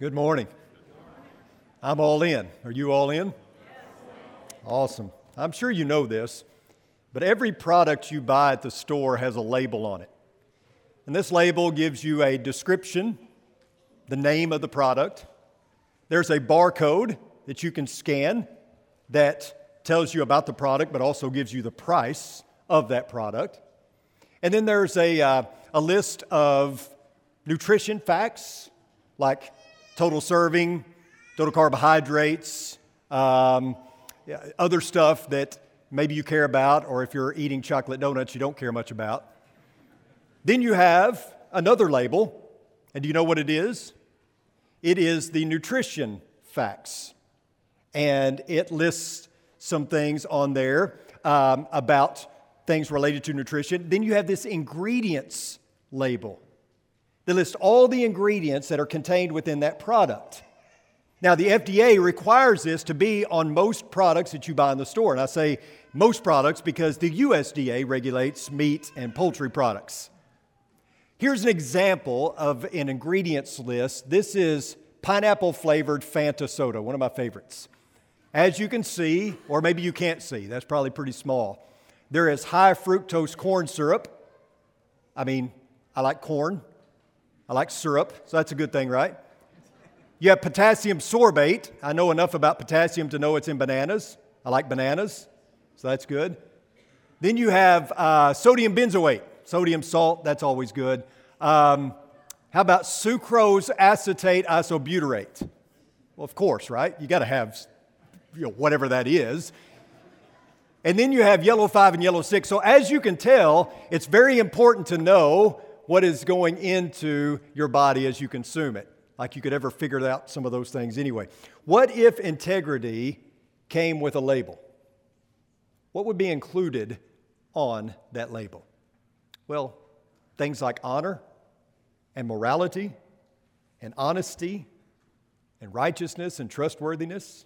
Good morning. I'm all in. Are you all in? Awesome. I'm sure you know this, but every product you buy at the store has a label on it. And this label gives you a description, the name of the product. There's a barcode that you can scan that tells you about the product, but also gives you the price of that product. And then there's a, uh, a list of nutrition facts like total serving, total carbohydrates, um, other stuff that maybe you care about, or if you're eating chocolate donuts, you don't care much about. Then you have another label, and do you know what it is? It is the nutrition facts. And it lists some things on there um, about things related to nutrition. Then you have this ingredients label. They list all the ingredients that are contained within that product. Now, the FDA requires this to be on most products that you buy in the store. And I say most products because the USDA regulates meat and poultry products. Here's an example of an ingredients list. This is pineapple flavored Fanta soda, one of my favorites. As you can see, or maybe you can't see, that's probably pretty small, there is high fructose corn syrup. I mean, I like corn. I like syrup, so that's a good thing, right? You have potassium sorbate. I know enough about potassium to know it's in bananas. I like bananas, so that's good. Then you have uh, sodium benzoate, sodium salt, that's always good. Um, how about sucrose acetate isobutyrate? Well, of course, right? You got to have you know, whatever that is. And then you have yellow 5 and yellow 6. So, as you can tell, it's very important to know what is going into your body as you consume it. Like you could ever figure out some of those things anyway. What if integrity came with a label? What would be included on that label? Well, things like honor and morality and honesty and righteousness and trustworthiness.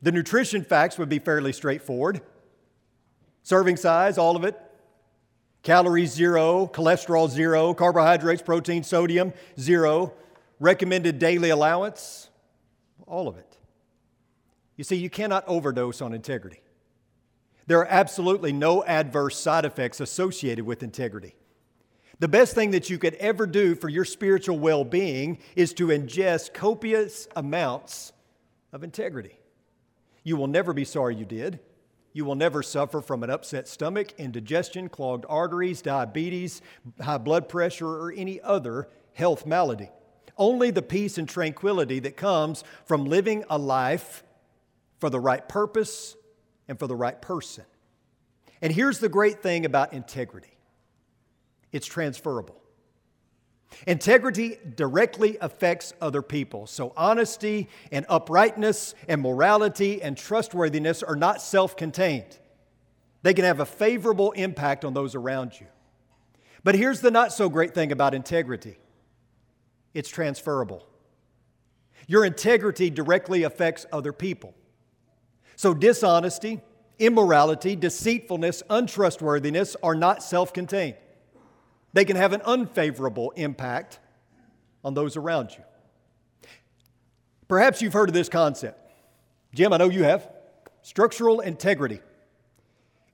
The nutrition facts would be fairly straightforward. Serving size, all of it, Calories zero, cholesterol zero, carbohydrates, protein, sodium zero, recommended daily allowance, all of it. You see, you cannot overdose on integrity. There are absolutely no adverse side effects associated with integrity. The best thing that you could ever do for your spiritual well being is to ingest copious amounts of integrity. You will never be sorry you did. You will never suffer from an upset stomach, indigestion, clogged arteries, diabetes, high blood pressure, or any other health malady. Only the peace and tranquility that comes from living a life for the right purpose and for the right person. And here's the great thing about integrity it's transferable. Integrity directly affects other people. So, honesty and uprightness and morality and trustworthiness are not self contained. They can have a favorable impact on those around you. But here's the not so great thing about integrity it's transferable. Your integrity directly affects other people. So, dishonesty, immorality, deceitfulness, untrustworthiness are not self contained. They can have an unfavorable impact on those around you. Perhaps you've heard of this concept. Jim, I know you have. Structural integrity.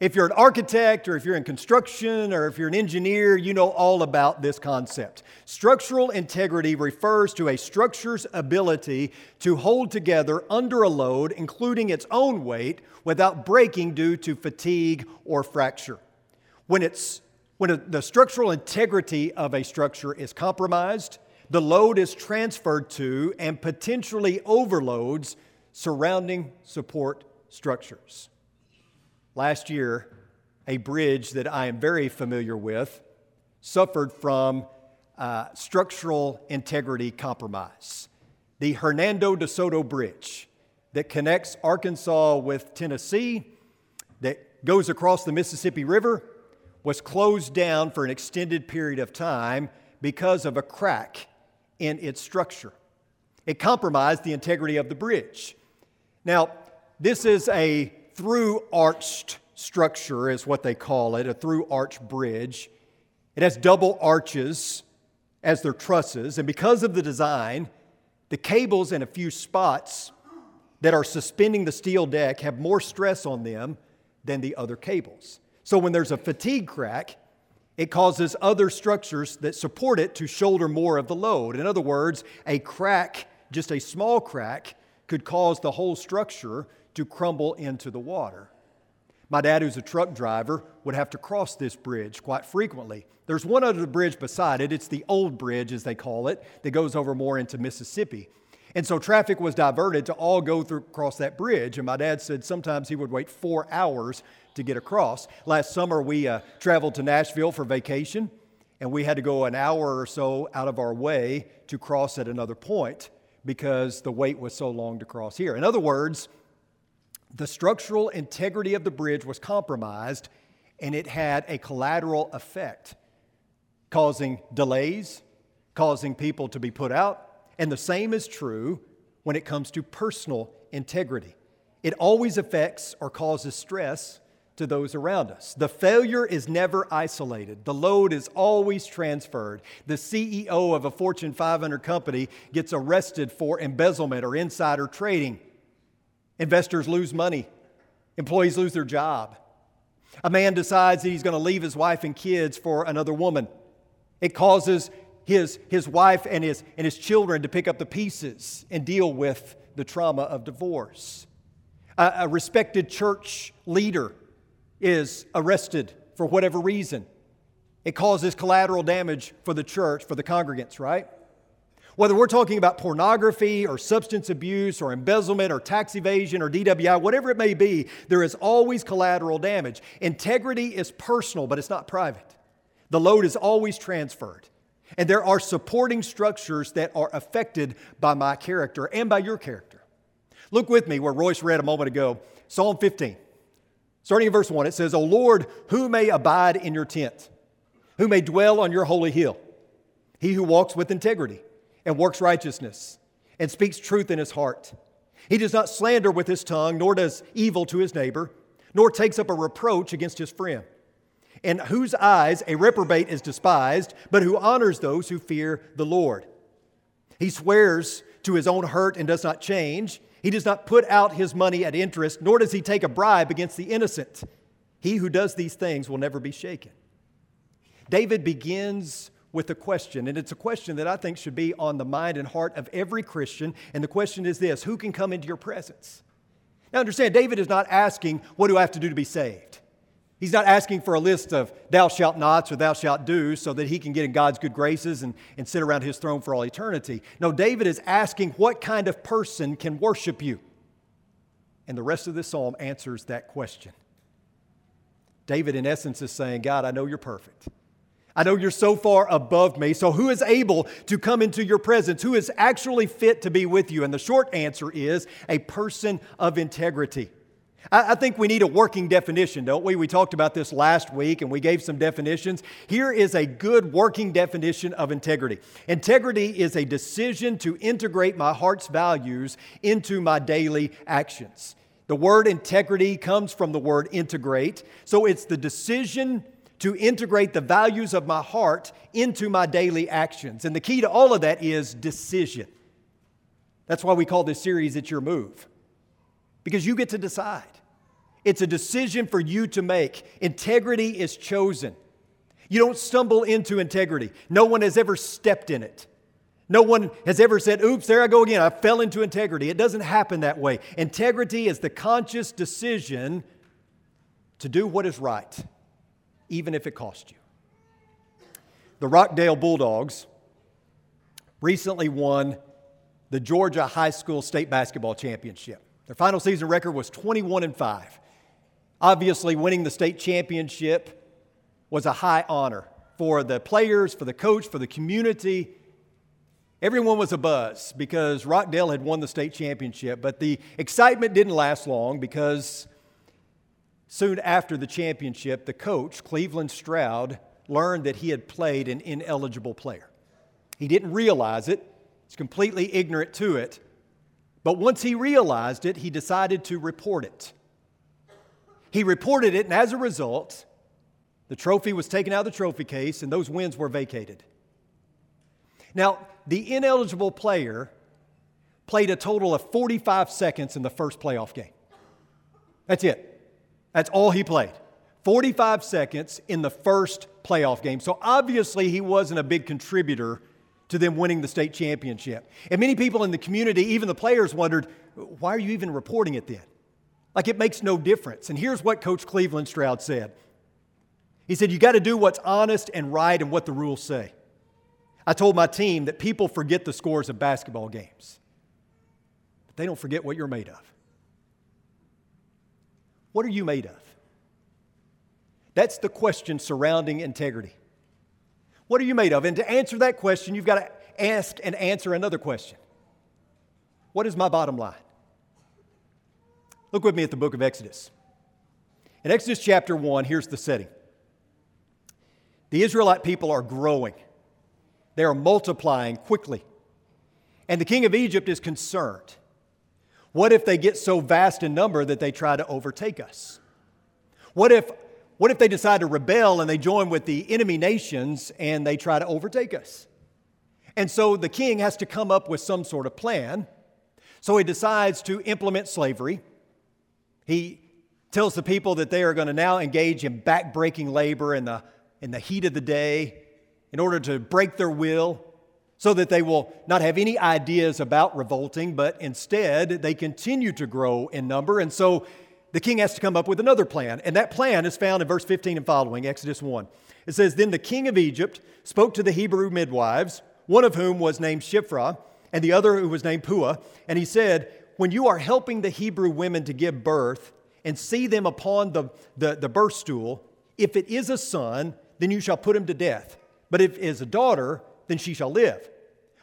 If you're an architect or if you're in construction or if you're an engineer, you know all about this concept. Structural integrity refers to a structure's ability to hold together under a load, including its own weight, without breaking due to fatigue or fracture. When it's when the structural integrity of a structure is compromised, the load is transferred to and potentially overloads surrounding support structures. Last year, a bridge that I am very familiar with suffered from uh, structural integrity compromise. The Hernando de Soto Bridge that connects Arkansas with Tennessee, that goes across the Mississippi River, was closed down for an extended period of time because of a crack in its structure. It compromised the integrity of the bridge. Now, this is a through arched structure, is what they call it, a through arch bridge. It has double arches as their trusses, and because of the design, The cables in a few spots that are suspending the steel deck have more stress on them than the other cables. So when there's a fatigue crack, it causes other structures that support it to shoulder more of the load. In other words, a crack, just a small crack, could cause the whole structure to crumble into the water. My dad, who's a truck driver, would have to cross this bridge quite frequently. There's one other bridge beside it. It's the old bridge, as they call it, that goes over more into Mississippi. And so traffic was diverted to all go through across that bridge. And my dad said sometimes he would wait four hours to get across. Last summer, we uh, traveled to Nashville for vacation, and we had to go an hour or so out of our way to cross at another point because the wait was so long to cross here. In other words, the structural integrity of the bridge was compromised and it had a collateral effect, causing delays, causing people to be put out. And the same is true when it comes to personal integrity. It always affects or causes stress to those around us. The failure is never isolated. The load is always transferred. The CEO of a Fortune 500 company gets arrested for embezzlement or insider trading. Investors lose money. Employees lose their job. A man decides that he's going to leave his wife and kids for another woman. It causes his, his wife and his, and his children to pick up the pieces and deal with the trauma of divorce. A, a respected church leader is arrested for whatever reason. It causes collateral damage for the church, for the congregants, right? Whether we're talking about pornography or substance abuse or embezzlement or tax evasion or DWI, whatever it may be, there is always collateral damage. Integrity is personal, but it's not private. The load is always transferred. And there are supporting structures that are affected by my character and by your character. Look with me where Royce read a moment ago, Psalm 15. Starting in verse 1, it says, O Lord, who may abide in your tent? Who may dwell on your holy hill? He who walks with integrity and works righteousness and speaks truth in his heart. He does not slander with his tongue, nor does evil to his neighbor, nor takes up a reproach against his friend. In whose eyes a reprobate is despised, but who honors those who fear the Lord. He swears to his own hurt and does not change. He does not put out his money at interest, nor does he take a bribe against the innocent. He who does these things will never be shaken. David begins with a question, and it's a question that I think should be on the mind and heart of every Christian. And the question is this Who can come into your presence? Now, understand, David is not asking, What do I have to do to be saved? He's not asking for a list of thou shalt nots or thou shalt do so that he can get in God's good graces and, and sit around his throne for all eternity. No, David is asking what kind of person can worship you? And the rest of this psalm answers that question. David, in essence, is saying, God, I know you're perfect. I know you're so far above me. So, who is able to come into your presence? Who is actually fit to be with you? And the short answer is a person of integrity. I, think we need a working definition, don't we? We talked about this last week and we gave some definitions. Here is a good working definition of integrity integrity is a decision to integrate my heart's values into my daily actions. The word integrity comes from the word integrate. So it's the decision to integrate the values of my heart into my daily actions. And the key to all of that is decision. That's why we call this series It's Your Move, because you get to decide. It's a decision for you to make. Integrity is chosen. You don't stumble into integrity. No one has ever stepped in it. No one has ever said, Oops, there I go again. I fell into integrity. It doesn't happen that way. Integrity is the conscious decision to do what is right, even if it costs you. The Rockdale Bulldogs recently won the Georgia High School State Basketball Championship. Their final season record was 21 and 5. Obviously, winning the state championship was a high honor for the players, for the coach, for the community. Everyone was a buzz because Rockdale had won the state championship, but the excitement didn't last long because soon after the championship, the coach, Cleveland Stroud, learned that he had played an ineligible player. He didn't realize it, he's completely ignorant to it, but once he realized it, he decided to report it. He reported it, and as a result, the trophy was taken out of the trophy case and those wins were vacated. Now, the ineligible player played a total of 45 seconds in the first playoff game. That's it. That's all he played. 45 seconds in the first playoff game. So obviously, he wasn't a big contributor to them winning the state championship. And many people in the community, even the players, wondered, why are you even reporting it then? Like it makes no difference. And here's what Coach Cleveland Stroud said He said, You got to do what's honest and right and what the rules say. I told my team that people forget the scores of basketball games, but they don't forget what you're made of. What are you made of? That's the question surrounding integrity. What are you made of? And to answer that question, you've got to ask and answer another question What is my bottom line? Look with me at the book of Exodus. In Exodus chapter 1, here's the setting the Israelite people are growing, they are multiplying quickly. And the king of Egypt is concerned. What if they get so vast in number that they try to overtake us? What if, what if they decide to rebel and they join with the enemy nations and they try to overtake us? And so the king has to come up with some sort of plan. So he decides to implement slavery. He tells the people that they are going to now engage in backbreaking labor in the, in the heat of the day in order to break their will so that they will not have any ideas about revolting, but instead they continue to grow in number. And so the king has to come up with another plan. And that plan is found in verse 15 and following, Exodus 1. It says, Then the king of Egypt spoke to the Hebrew midwives, one of whom was named Shiphrah, and the other who was named Puah. And he said, When you are helping the Hebrew women to give birth and see them upon the, the, the birth stool, if it is a son, then you shall put him to death. But if it is a daughter, then she shall live.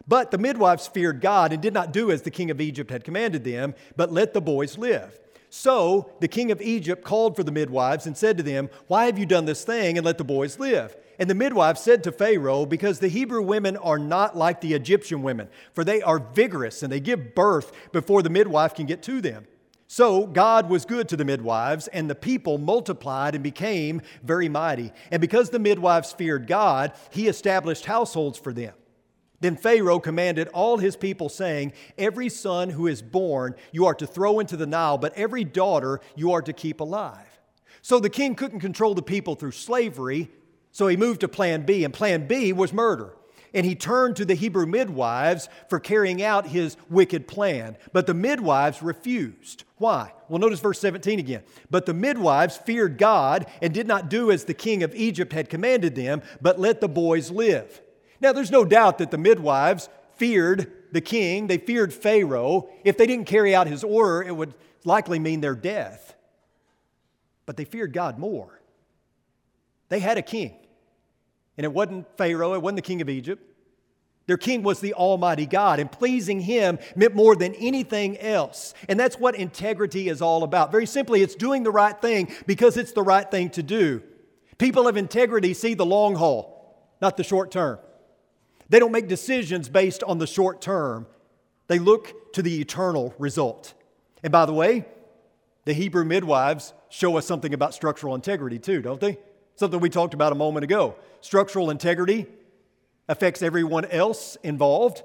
But the midwives feared God and did not do as the king of Egypt had commanded them, but let the boys live. So the king of Egypt called for the midwives and said to them, Why have you done this thing and let the boys live? And the midwives said to Pharaoh, Because the Hebrew women are not like the Egyptian women, for they are vigorous and they give birth before the midwife can get to them. So God was good to the midwives, and the people multiplied and became very mighty. And because the midwives feared God, he established households for them. Then Pharaoh commanded all his people, saying, Every son who is born you are to throw into the Nile, but every daughter you are to keep alive. So the king couldn't control the people through slavery, so he moved to plan B, and plan B was murder. And he turned to the Hebrew midwives for carrying out his wicked plan. But the midwives refused. Why? Well, notice verse 17 again. But the midwives feared God and did not do as the king of Egypt had commanded them, but let the boys live. Now, there's no doubt that the midwives feared the king, they feared Pharaoh. If they didn't carry out his order, it would likely mean their death. But they feared God more. They had a king, and it wasn't Pharaoh, it wasn't the king of Egypt. Their king was the Almighty God, and pleasing Him meant more than anything else. And that's what integrity is all about. Very simply, it's doing the right thing because it's the right thing to do. People of integrity see the long haul, not the short term. They don't make decisions based on the short term, they look to the eternal result. And by the way, the Hebrew midwives show us something about structural integrity too, don't they? Something we talked about a moment ago. Structural integrity affects everyone else involved.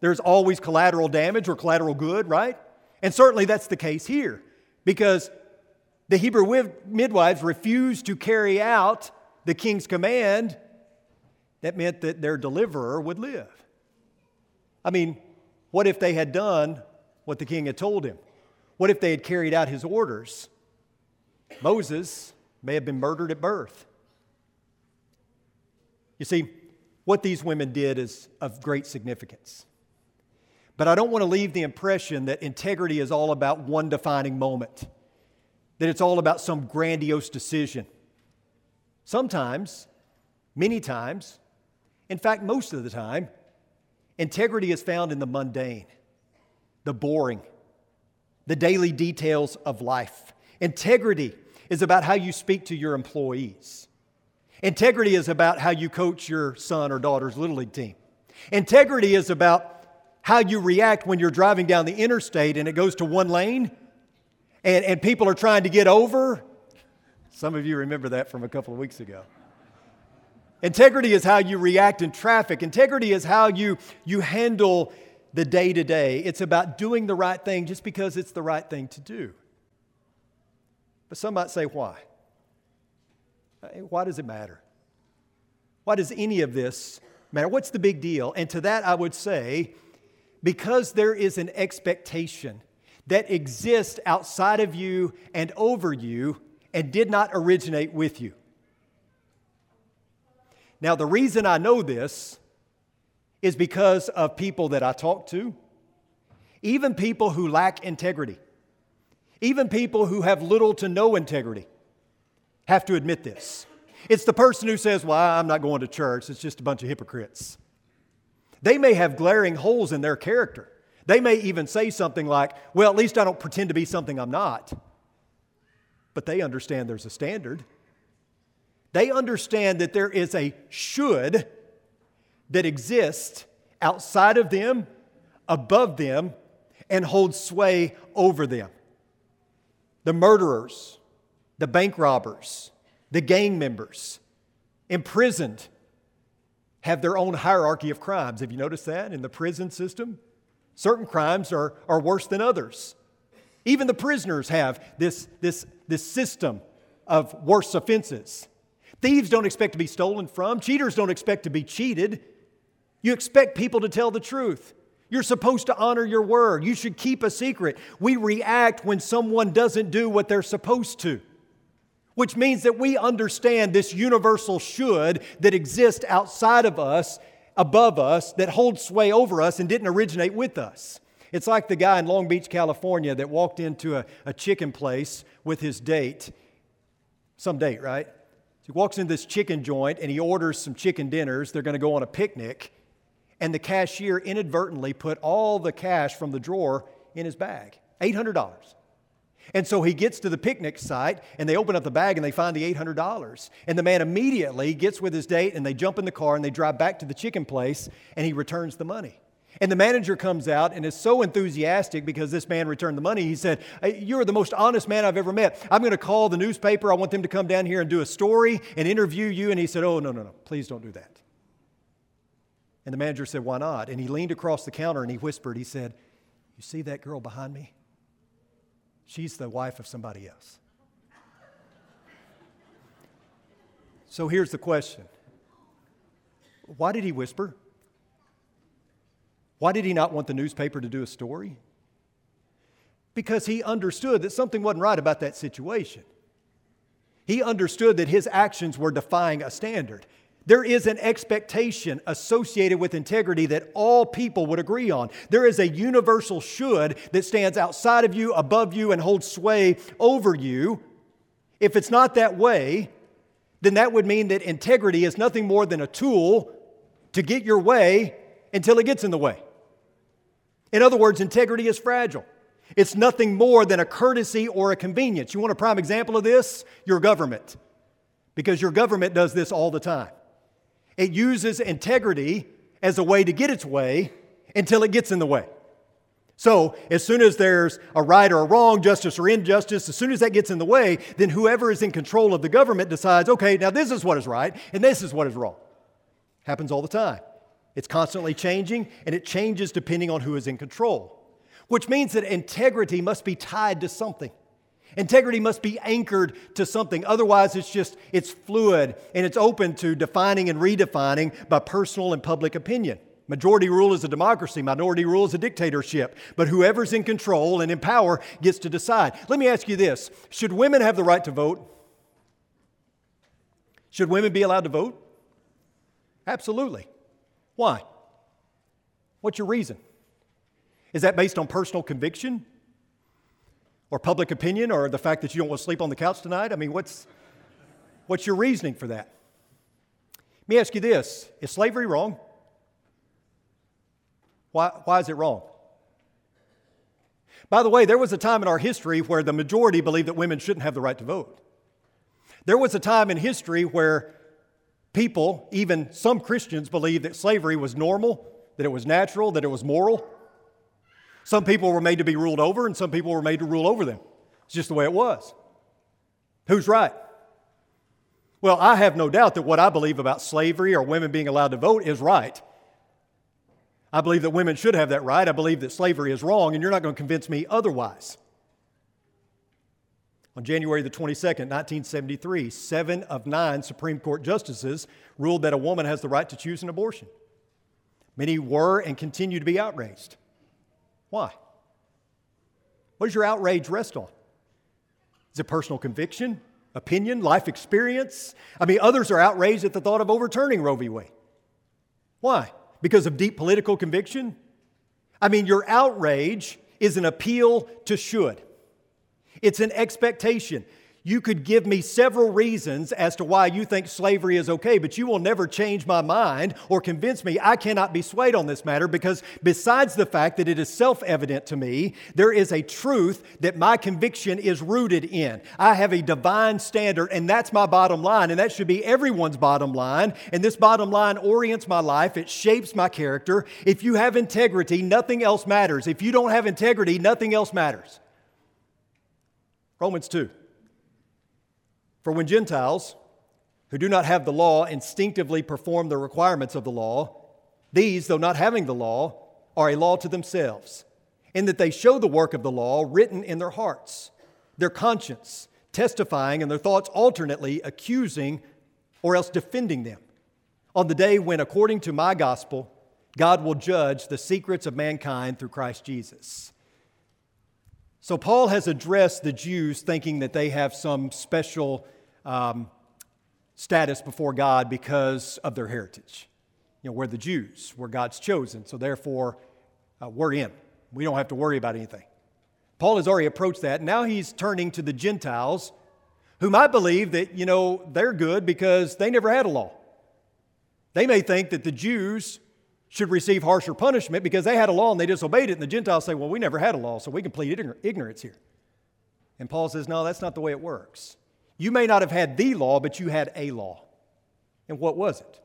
There's always collateral damage or collateral good, right? And certainly that's the case here because the Hebrew midwives refused to carry out the king's command that meant that their deliverer would live. I mean, what if they had done what the king had told him? What if they had carried out his orders? Moses may have been murdered at birth. You see, what these women did is of great significance. But I don't want to leave the impression that integrity is all about one defining moment, that it's all about some grandiose decision. Sometimes, many times, in fact, most of the time, integrity is found in the mundane, the boring, the daily details of life. Integrity is about how you speak to your employees. Integrity is about how you coach your son or daughter's little league team. Integrity is about how you react when you're driving down the interstate and it goes to one lane and, and people are trying to get over. Some of you remember that from a couple of weeks ago. Integrity is how you react in traffic. Integrity is how you, you handle the day to day. It's about doing the right thing just because it's the right thing to do. But some might say, why? Why does it matter? Why does any of this matter? What's the big deal? And to that, I would say, because there is an expectation that exists outside of you and over you and did not originate with you. Now, the reason I know this is because of people that I talk to, even people who lack integrity, even people who have little to no integrity have to admit this. It's the person who says, Well, I'm not going to church, it's just a bunch of hypocrites. They may have glaring holes in their character. They may even say something like, Well, at least I don't pretend to be something I'm not. But they understand there's a standard. They understand that there is a should that exists outside of them, above them, and holds sway over them. The murderers, the bank robbers, the gang members, imprisoned, have their own hierarchy of crimes. Have you noticed that in the prison system? Certain crimes are, are worse than others. Even the prisoners have this, this, this system of worse offenses. Thieves don't expect to be stolen from, cheaters don't expect to be cheated. You expect people to tell the truth. You're supposed to honor your word. You should keep a secret. We react when someone doesn't do what they're supposed to, which means that we understand this universal should that exists outside of us, above us, that holds sway over us and didn't originate with us. It's like the guy in Long Beach, California, that walked into a, a chicken place with his date. Some date, right? So he walks into this chicken joint and he orders some chicken dinners. They're going to go on a picnic and the cashier inadvertently put all the cash from the drawer in his bag $800. And so he gets to the picnic site and they open up the bag and they find the $800. And the man immediately gets with his date and they jump in the car and they drive back to the chicken place and he returns the money. And the manager comes out and is so enthusiastic because this man returned the money. He said, You're the most honest man I've ever met. I'm going to call the newspaper. I want them to come down here and do a story and interview you. And he said, Oh, no, no, no. Please don't do that. And the manager said, Why not? And he leaned across the counter and he whispered, He said, You see that girl behind me? She's the wife of somebody else. So here's the question Why did he whisper? Why did he not want the newspaper to do a story? Because he understood that something wasn't right about that situation. He understood that his actions were defying a standard. There is an expectation associated with integrity that all people would agree on. There is a universal should that stands outside of you, above you, and holds sway over you. If it's not that way, then that would mean that integrity is nothing more than a tool to get your way until it gets in the way. In other words, integrity is fragile. It's nothing more than a courtesy or a convenience. You want a prime example of this? Your government. Because your government does this all the time. It uses integrity as a way to get its way until it gets in the way. So, as soon as there's a right or a wrong, justice or injustice, as soon as that gets in the way, then whoever is in control of the government decides, okay, now this is what is right and this is what is wrong. Happens all the time. It's constantly changing and it changes depending on who is in control, which means that integrity must be tied to something. Integrity must be anchored to something. Otherwise, it's just, it's fluid and it's open to defining and redefining by personal and public opinion. Majority rule is a democracy, minority rule is a dictatorship. But whoever's in control and in power gets to decide. Let me ask you this Should women have the right to vote? Should women be allowed to vote? Absolutely. Why? What's your reason? Is that based on personal conviction? or public opinion or the fact that you don't want to sleep on the couch tonight? I mean, what's, what's your reasoning for that? Let me ask you this Is slavery wrong? Why, why is it wrong? By the way, there was a time in our history where the majority believed that women shouldn't have the right to vote. There was a time in history where people, even some Christians, believe that slavery was normal, that it was natural, that it was moral. Some people were made to be ruled over, and some people were made to rule over them. It's just the way it was. Who's right? Well, I have no doubt that what I believe about slavery or women being allowed to vote is right. I believe that women should have that right. I believe that slavery is wrong, and you're not going to convince me otherwise. On January the 22nd, 1973, seven of nine Supreme Court justices ruled that a woman has the right to choose an abortion. Many were and continue to be outraged. Why? What does your outrage rest on? Is it personal conviction, opinion, life experience? I mean, others are outraged at the thought of overturning Roe v. Wade. Why? Because of deep political conviction? I mean, your outrage is an appeal to should. It's an expectation. You could give me several reasons as to why you think slavery is okay, but you will never change my mind or convince me I cannot be swayed on this matter because, besides the fact that it is self evident to me, there is a truth that my conviction is rooted in. I have a divine standard, and that's my bottom line, and that should be everyone's bottom line. And this bottom line orients my life, it shapes my character. If you have integrity, nothing else matters. If you don't have integrity, nothing else matters. Romans 2. For when Gentiles, who do not have the law, instinctively perform the requirements of the law, these, though not having the law, are a law to themselves, in that they show the work of the law written in their hearts, their conscience, testifying, and their thoughts alternately accusing or else defending them. On the day when, according to my gospel, God will judge the secrets of mankind through Christ Jesus. So, Paul has addressed the Jews thinking that they have some special um, status before God because of their heritage. You know, we're the Jews, we're God's chosen, so therefore uh, we're in. We don't have to worry about anything. Paul has already approached that. Now he's turning to the Gentiles, whom I believe that, you know, they're good because they never had a law. They may think that the Jews should receive harsher punishment because they had a law and they disobeyed it, and the Gentiles say, well, we never had a law, so we can plead ignorance here. And Paul says, no, that's not the way it works. You may not have had the law, but you had a law. And what was it?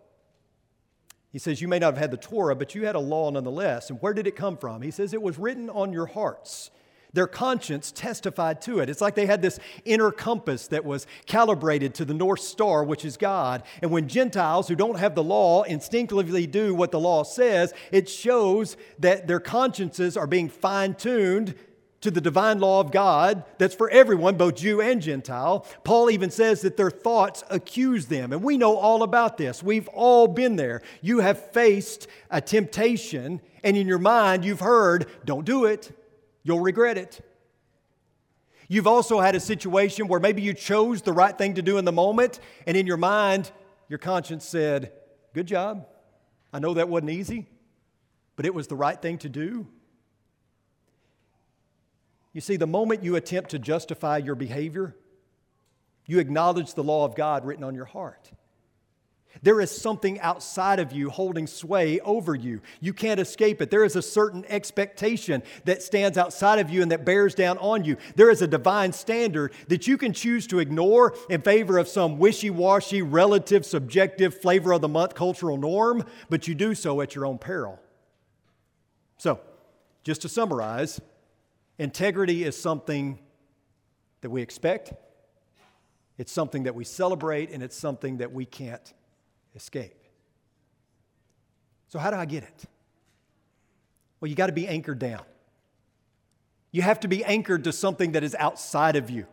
He says, You may not have had the Torah, but you had a law nonetheless. And where did it come from? He says, It was written on your hearts. Their conscience testified to it. It's like they had this inner compass that was calibrated to the North Star, which is God. And when Gentiles who don't have the law instinctively do what the law says, it shows that their consciences are being fine tuned to the divine law of God that's for everyone, both Jew and Gentile. Paul even says that their thoughts accuse them. And we know all about this. We've all been there. You have faced a temptation, and in your mind, you've heard, don't do it, you'll regret it. You've also had a situation where maybe you chose the right thing to do in the moment, and in your mind, your conscience said, Good job. I know that wasn't easy, but it was the right thing to do. You see, the moment you attempt to justify your behavior, you acknowledge the law of God written on your heart. There is something outside of you holding sway over you. You can't escape it. There is a certain expectation that stands outside of you and that bears down on you. There is a divine standard that you can choose to ignore in favor of some wishy washy, relative, subjective flavor of the month cultural norm, but you do so at your own peril. So, just to summarize, Integrity is something that we expect, it's something that we celebrate, and it's something that we can't escape. So, how do I get it? Well, you got to be anchored down. You have to be anchored to something that is outside of you.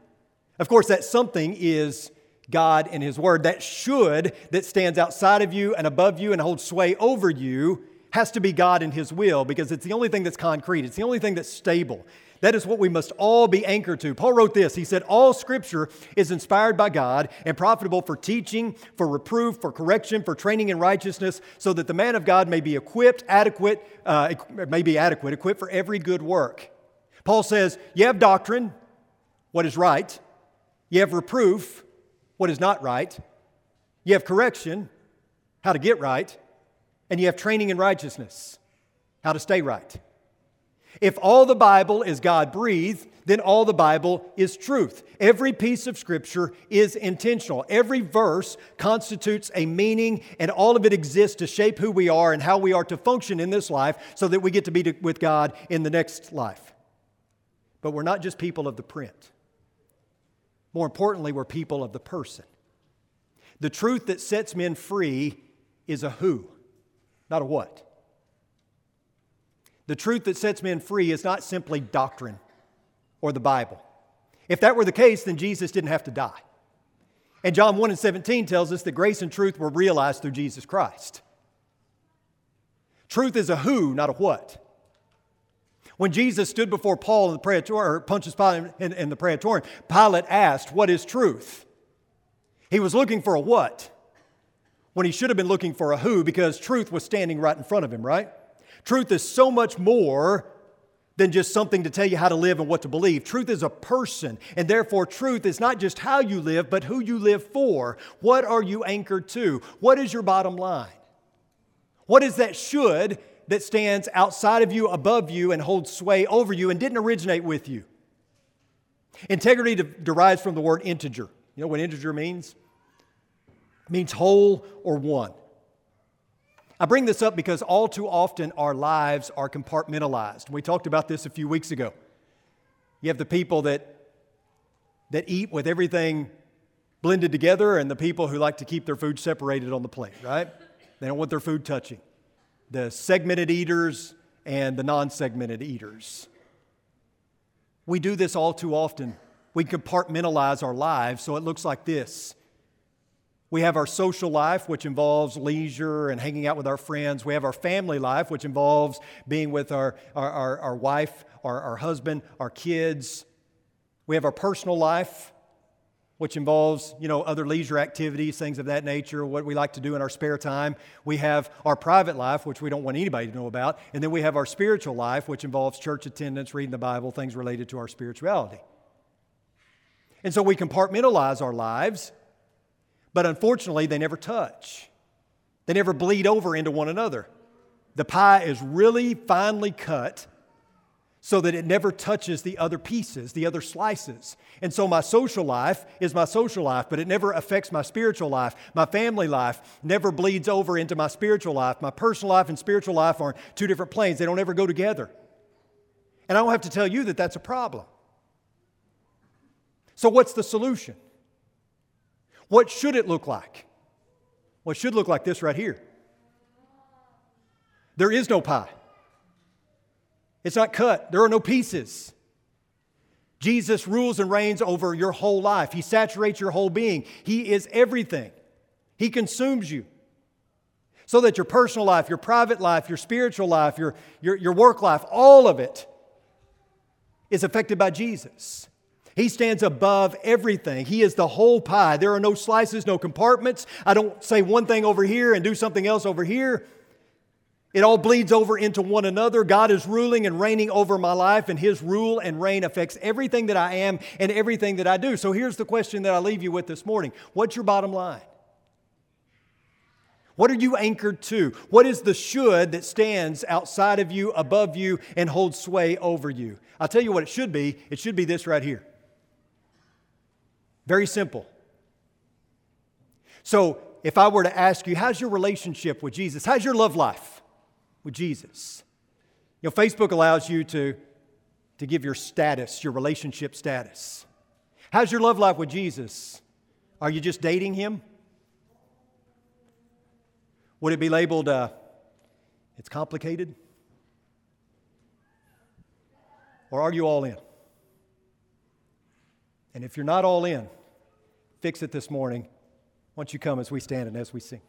Of course, that something is God and His Word. That should, that stands outside of you and above you and holds sway over you, has to be God and His will because it's the only thing that's concrete. It's the only thing that's stable. That is what we must all be anchored to. Paul wrote this. He said, All scripture is inspired by God and profitable for teaching, for reproof, for correction, for training in righteousness, so that the man of God may be equipped, adequate, uh, may be adequate, equipped for every good work. Paul says, You have doctrine, what is right. You have reproof, what is not right. You have correction, how to get right. And you have training in righteousness, how to stay right. If all the Bible is God breathed, then all the Bible is truth. Every piece of Scripture is intentional. Every verse constitutes a meaning, and all of it exists to shape who we are and how we are to function in this life so that we get to be with God in the next life. But we're not just people of the print. More importantly, we're people of the person. The truth that sets men free is a who, not a what. The truth that sets men free is not simply doctrine or the Bible. If that were the case, then Jesus didn't have to die. And John 1 and 17 tells us that grace and truth were realized through Jesus Christ. Truth is a who, not a what. When Jesus stood before Paul in the praetorium, or Pontius Pilate in, in the praetorium, Pilate asked, What is truth? He was looking for a what when he should have been looking for a who because truth was standing right in front of him, right? Truth is so much more than just something to tell you how to live and what to believe. Truth is a person, and therefore, truth is not just how you live, but who you live for. What are you anchored to? What is your bottom line? What is that should that stands outside of you, above you, and holds sway over you and didn't originate with you? Integrity de- derives from the word integer. You know what integer means? It means whole or one. I bring this up because all too often our lives are compartmentalized. We talked about this a few weeks ago. You have the people that, that eat with everything blended together, and the people who like to keep their food separated on the plate, right? They don't want their food touching. The segmented eaters and the non segmented eaters. We do this all too often. We compartmentalize our lives so it looks like this we have our social life, which involves leisure and hanging out with our friends. We have our family life, which involves being with our, our, our, our wife, our, our husband, our kids. We have our personal life, which involves, you know, other leisure activities, things of that nature, what we like to do in our spare time. We have our private life, which we don't want anybody to know about. And then we have our spiritual life, which involves church attendance, reading the Bible, things related to our spirituality. And so we compartmentalize our lives but unfortunately, they never touch. They never bleed over into one another. The pie is really finely cut so that it never touches the other pieces, the other slices. And so my social life is my social life, but it never affects my spiritual life. My family life never bleeds over into my spiritual life. My personal life and spiritual life are two different planes, they don't ever go together. And I don't have to tell you that that's a problem. So, what's the solution? What should it look like? Well, it should look like this right here. There is no pie. It's not cut. There are no pieces. Jesus rules and reigns over your whole life. He saturates your whole being. He is everything. He consumes you. So that your personal life, your private life, your spiritual life, your, your, your work life, all of it is affected by Jesus. He stands above everything. He is the whole pie. There are no slices, no compartments. I don't say one thing over here and do something else over here. It all bleeds over into one another. God is ruling and reigning over my life, and His rule and reign affects everything that I am and everything that I do. So here's the question that I leave you with this morning What's your bottom line? What are you anchored to? What is the should that stands outside of you, above you, and holds sway over you? I'll tell you what it should be. It should be this right here very simple. So, if I were to ask you, how's your relationship with Jesus? How's your love life with Jesus? You know, Facebook allows you to, to give your status, your relationship status. How's your love life with Jesus? Are you just dating him? Would it be labeled, uh, it's complicated? Or are you all in? And if you're not all in, fix it this morning. Why don't you come as we stand and as we sing?